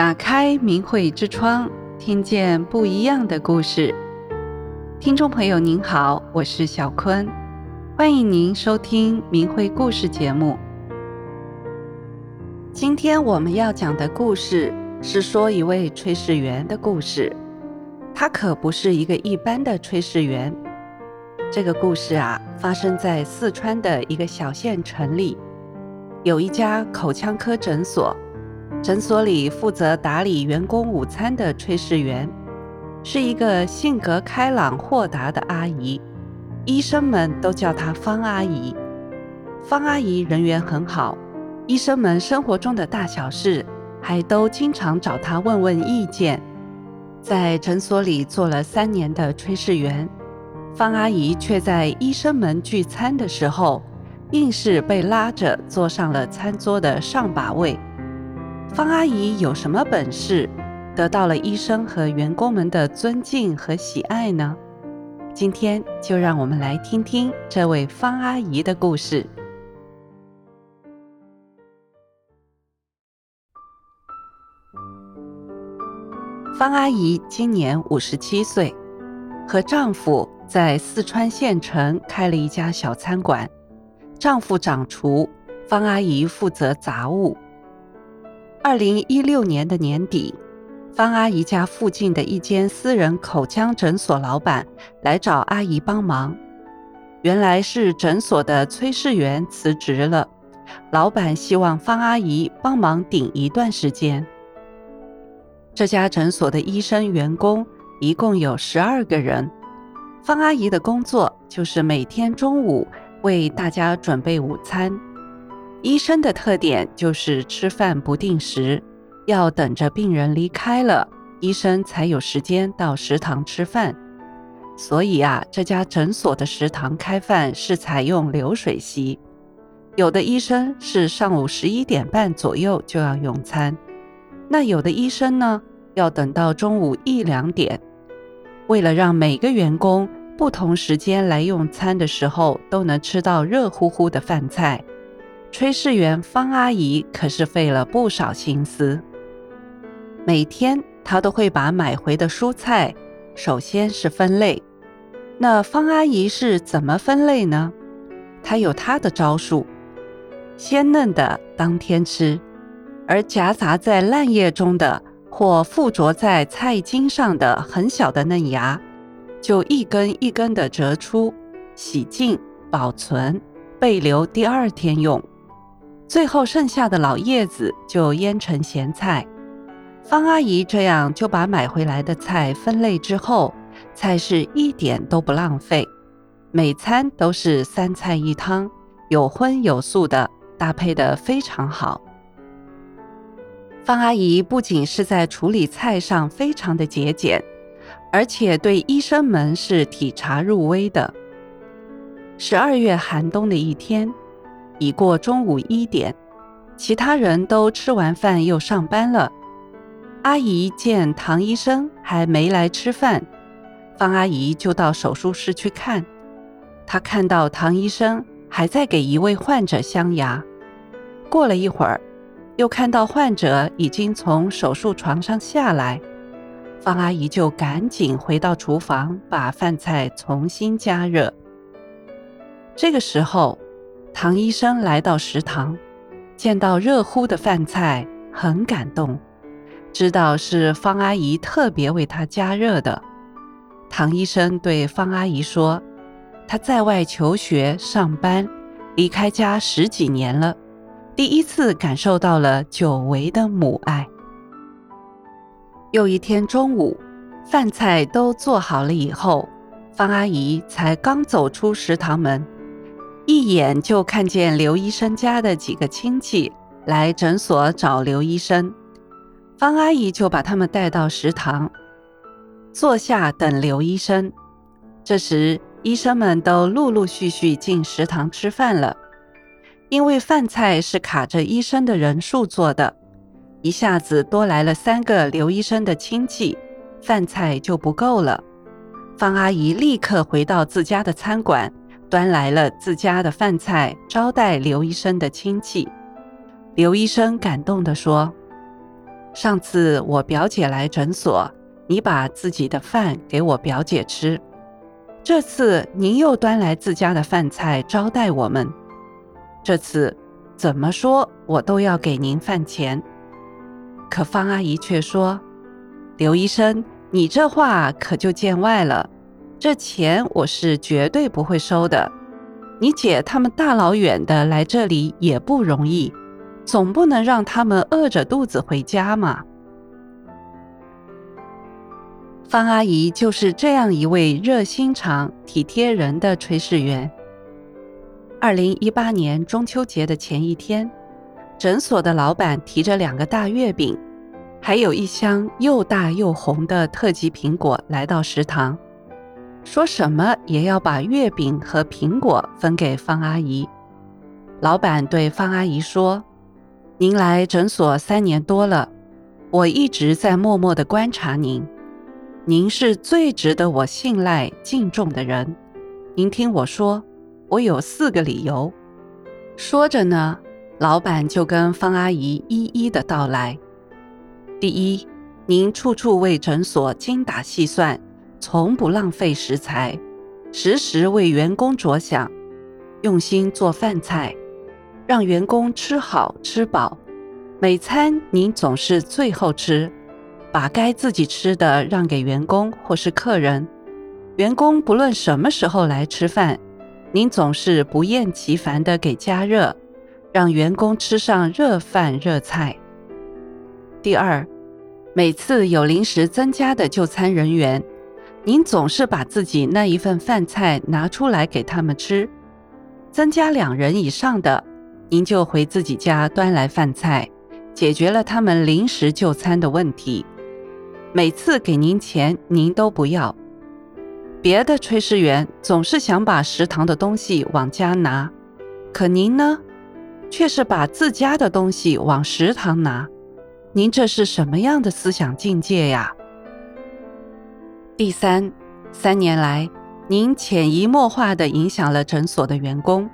打开明慧之窗，听见不一样的故事。听众朋友您好，我是小坤，欢迎您收听明慧故事节目。今天我们要讲的故事是说一位炊事员的故事，他可不是一个一般的炊事员。这个故事啊，发生在四川的一个小县城里，有一家口腔科诊所。诊所里负责打理员工午餐的炊事员，是一个性格开朗豁达的阿姨，医生们都叫她方阿姨。方阿姨人缘很好，医生们生活中的大小事还都经常找她问问意见。在诊所里做了三年的炊事员，方阿姨却在医生们聚餐的时候，硬是被拉着坐上了餐桌的上把位。方阿姨有什么本事，得到了医生和员工们的尊敬和喜爱呢？今天就让我们来听听这位方阿姨的故事。方阿姨今年五十七岁，和丈夫在四川县城开了一家小餐馆，丈夫掌厨，方阿姨负责杂物。二零一六年的年底，方阿姨家附近的一间私人口腔诊所老板来找阿姨帮忙。原来是诊所的炊事员辞职了，老板希望方阿姨帮忙顶一段时间。这家诊所的医生员工一共有十二个人，方阿姨的工作就是每天中午为大家准备午餐。医生的特点就是吃饭不定时，要等着病人离开了，医生才有时间到食堂吃饭。所以啊，这家诊所的食堂开饭是采用流水席，有的医生是上午十一点半左右就要用餐，那有的医生呢，要等到中午一两点。为了让每个员工不同时间来用餐的时候都能吃到热乎乎的饭菜。炊事员方阿姨可是费了不少心思，每天她都会把买回的蔬菜首先是分类。那方阿姨是怎么分类呢？她有她的招数，鲜嫩的当天吃，而夹杂在烂叶中的或附着在菜茎上的很小的嫩芽，就一根一根的折出，洗净保存，备留第二天用。最后剩下的老叶子就腌成咸菜。方阿姨这样就把买回来的菜分类之后，菜是一点都不浪费，每餐都是三菜一汤，有荤有素的，搭配的非常好。方阿姨不仅是在处理菜上非常的节俭，而且对医生们是体察入微的。十二月寒冬的一天。已过中午一点，其他人都吃完饭又上班了。阿姨见唐医生还没来吃饭，方阿姨就到手术室去看。她看到唐医生还在给一位患者镶牙。过了一会儿，又看到患者已经从手术床上下来，方阿姨就赶紧回到厨房，把饭菜重新加热。这个时候，唐医生来到食堂，见到热乎的饭菜，很感动，知道是方阿姨特别为他加热的。唐医生对方阿姨说：“他在外求学、上班，离开家十几年了，第一次感受到了久违的母爱。”又一天中午，饭菜都做好了以后，方阿姨才刚走出食堂门。一眼就看见刘医生家的几个亲戚来诊所找刘医生，方阿姨就把他们带到食堂，坐下等刘医生。这时，医生们都陆陆续续进食堂吃饭了。因为饭菜是卡着医生的人数做的，一下子多来了三个刘医生的亲戚，饭菜就不够了。方阿姨立刻回到自家的餐馆。端来了自家的饭菜，招待刘医生的亲戚。刘医生感动地说：“上次我表姐来诊所，你把自己的饭给我表姐吃，这次您又端来自家的饭菜招待我们，这次怎么说我都要给您饭钱。”可方阿姨却说：“刘医生，你这话可就见外了。这钱我是绝对不会收的。你姐他们大老远的来这里也不容易，总不能让他们饿着肚子回家嘛。”方阿姨就是这样一位热心肠、体贴人的炊事员。二零一八年中秋节的前一天。诊所的老板提着两个大月饼，还有一箱又大又红的特级苹果来到食堂，说什么也要把月饼和苹果分给方阿姨。老板对方阿姨说：“您来诊所三年多了，我一直在默默地观察您，您是最值得我信赖敬重的人。您听我说，我有四个理由。”说着呢。老板就跟方阿姨一一的道来。第一，您处处为诊所精打细算，从不浪费食材，时时为员工着想，用心做饭菜，让员工吃好吃饱。每餐您总是最后吃，把该自己吃的让给员工或是客人。员工不论什么时候来吃饭，您总是不厌其烦的给加热。让员工吃上热饭热菜。第二，每次有临时增加的就餐人员，您总是把自己那一份饭菜拿出来给他们吃。增加两人以上的，您就回自己家端来饭菜，解决了他们临时就餐的问题。每次给您钱，您都不要。别的炊事员总是想把食堂的东西往家拿，可您呢？却是把自家的东西往食堂拿，您这是什么样的思想境界呀？第三，三年来，您潜移默化地影响了诊所的员工，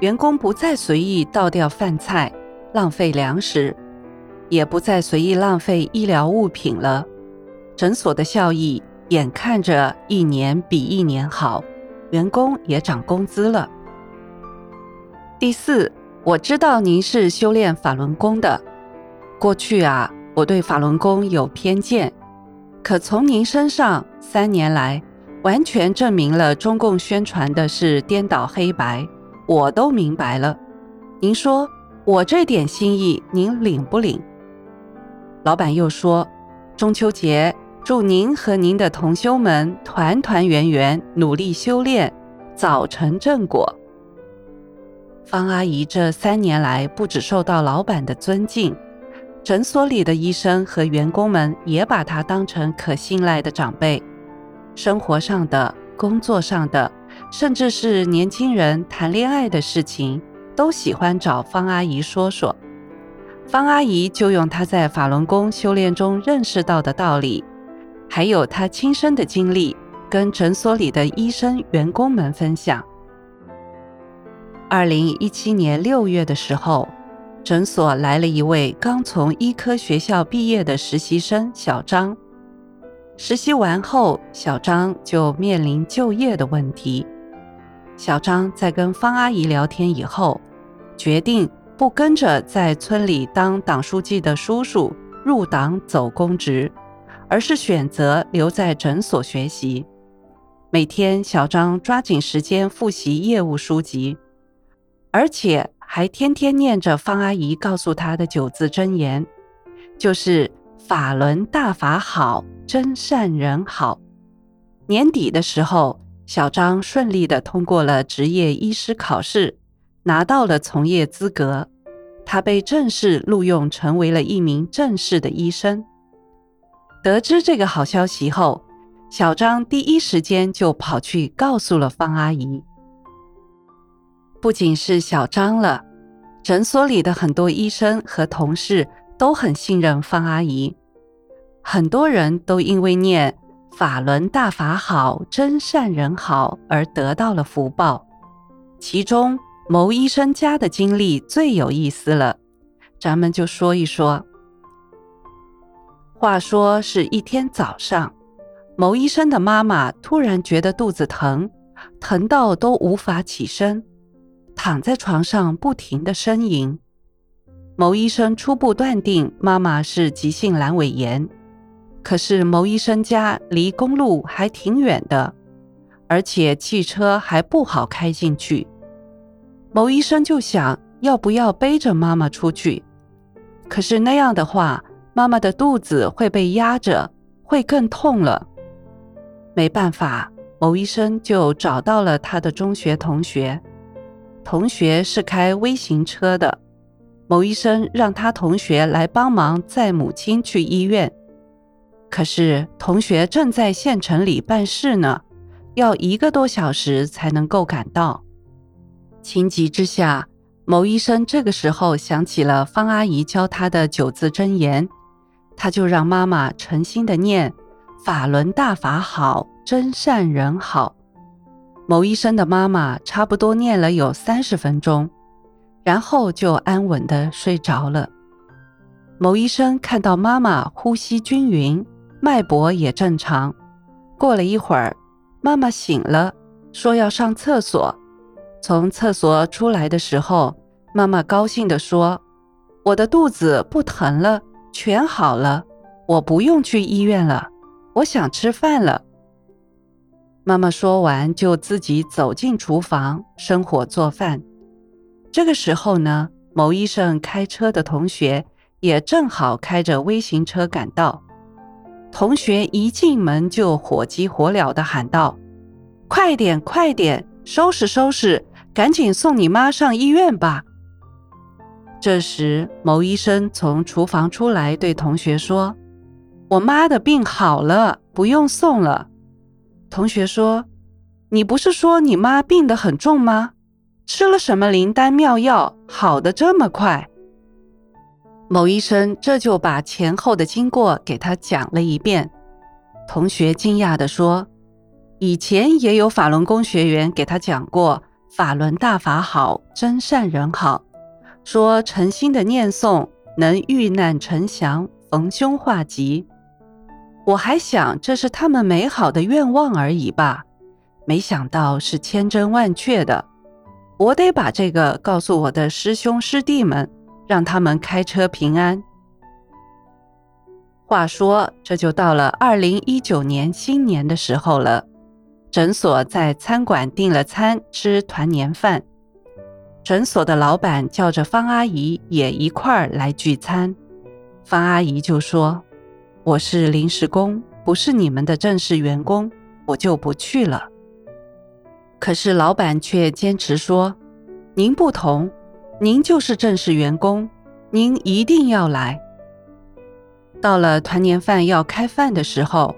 员工不再随意倒掉饭菜、浪费粮食，也不再随意浪费医疗物品了。诊所的效益眼看着一年比一年好，员工也涨工资了。第四。我知道您是修炼法轮功的。过去啊，我对法轮功有偏见，可从您身上三年来，完全证明了中共宣传的是颠倒黑白，我都明白了。您说我这点心意，您领不领？老板又说，中秋节祝您和您的同修们团团圆圆，努力修炼，早成正果。方阿姨这三年来，不只受到老板的尊敬，诊所里的医生和员工们也把她当成可信赖的长辈。生活上的、工作上的，甚至是年轻人谈恋爱的事情，都喜欢找方阿姨说说。方阿姨就用她在法轮功修炼中认识到的道理，还有她亲身的经历，跟诊所里的医生、员工们分享。二零一七年六月的时候，诊所来了一位刚从医科学校毕业的实习生小张。实习完后，小张就面临就业的问题。小张在跟方阿姨聊天以后，决定不跟着在村里当党书记的叔叔入党走公职，而是选择留在诊所学习。每天，小张抓紧时间复习业务书籍。而且还天天念着方阿姨告诉他的九字真言，就是“法轮大法好，真善人好”。年底的时候，小张顺利的通过了执业医师考试，拿到了从业资格，他被正式录用，成为了一名正式的医生。得知这个好消息后，小张第一时间就跑去告诉了方阿姨。不仅是小张了，诊所里的很多医生和同事都很信任方阿姨。很多人都因为念“法轮大法好，真善人好”而得到了福报。其中，牟医生家的经历最有意思了，咱们就说一说。话说是一天早上，牟医生的妈妈突然觉得肚子疼，疼到都无法起身，躺在床上不停地呻吟。牟医生初步断定妈妈是急性阑尾炎，可是牟医生家离公路还挺远的，而且汽车还不好开进去。牟医生就想要不要背着妈妈出去，可是那样的话，妈妈的肚子会被压着，会更痛了。没办法，牟医生就找到了他的中学同学，同学是开微型车的。牟医生让他同学来帮忙载母亲去医院，可是同学正在县城里办事呢，要一个多小时才能够赶到。情急之下，牟医生这个时候想起了方阿姨教他的九字真言。他就让妈妈诚心的念“法轮大法好，真善人好”。牟医生的妈妈差不多念了有三十分钟，然后就安稳的睡着了。牟医生看到妈妈呼吸均匀，脉搏也正常。过了一会儿，妈妈醒了，说要上厕所。从厕所出来的时候，妈妈高兴地说：“我的肚子不疼了。”全好了，我不用去医院了。我想吃饭了。妈妈说完，就自己走进厨房生火做饭。这个时候呢，牟医生开车的同学也正好开着微型车赶到。同学一进门就火急火燎地喊道：“快点，快点，收拾收拾，赶紧送你妈上医院吧！”这时，牟医生从厨房出来，对同学说：“我妈的病好了，不用送了。”同学说：“你不是说你妈病得很重吗？吃了什么灵丹妙药，好得这么快？”某医生这就把前后的经过给他讲了一遍。同学惊讶地说：“以前也有法轮功学员给他讲过‘法轮大法好，真善人好’。”说诚心的念诵能遇难成祥，逢凶化吉。我还想这是他们美好的愿望而已吧，没想到是千真万确的。我得把这个告诉我的师兄师弟们，让他们开车平安。话说，这就到了二零一九年新年的时候了，诊所在餐馆订了餐，吃团年饭。诊所的老板叫着方阿姨也一块儿来聚餐，方阿姨就说：“我是临时工，不是你们的正式员工，我就不去了。”可是老板却坚持说：“您不同，您就是正式员工，您一定要来。”到了团年饭要开饭的时候，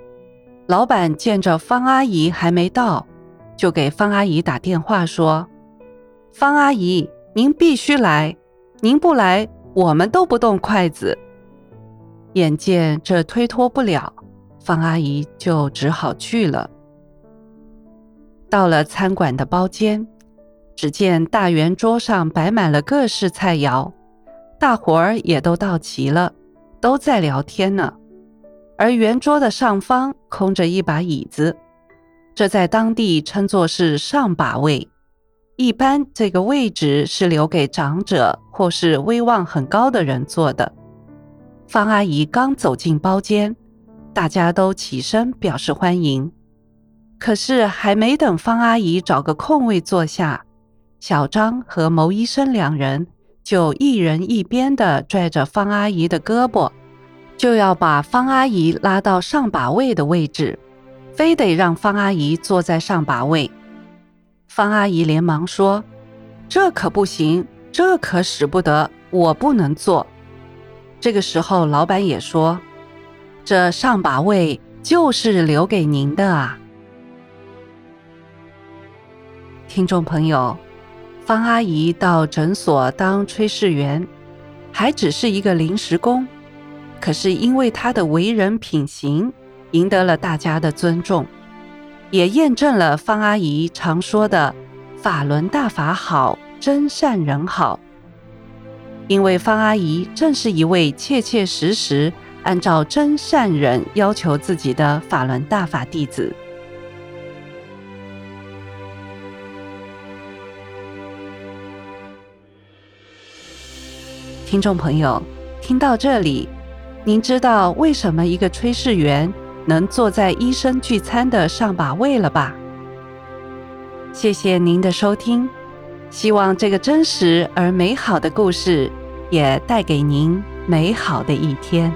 老板见着方阿姨还没到，就给方阿姨打电话说。方阿姨，您必须来，您不来，我们都不动筷子。眼见这推脱不了，方阿姨就只好去了。到了餐馆的包间，只见大圆桌上摆满了各式菜肴，大伙儿也都到齐了，都在聊天呢。而圆桌的上方空着一把椅子，这在当地称作是上把位。一般这个位置是留给长者或是威望很高的人坐的。方阿姨刚走进包间，大家都起身表示欢迎。可是还没等方阿姨找个空位坐下，小张和牟医生两人就一人一边的拽着方阿姨的胳膊，就要把方阿姨拉到上把位的位置，非得让方阿姨坐在上把位。方阿姨连忙说：“这可不行，这可使不得，我不能坐。”这个时候，老板也说：“这上把位就是留给您的啊。”听众朋友，方阿姨到诊所当炊事员，还只是一个临时工，可是因为她的为人品行，赢得了大家的尊重。也验证了方阿姨常说的“法轮大法好，真善人好”。因为方阿姨正是一位切切实实按照真善忍要求自己的法轮大法弟子。听众朋友，听到这里，您知道为什么一个炊事员能坐在医生聚餐的上把位了吧？谢谢您的收听，希望这个真实而美好的故事也带给您美好的一天。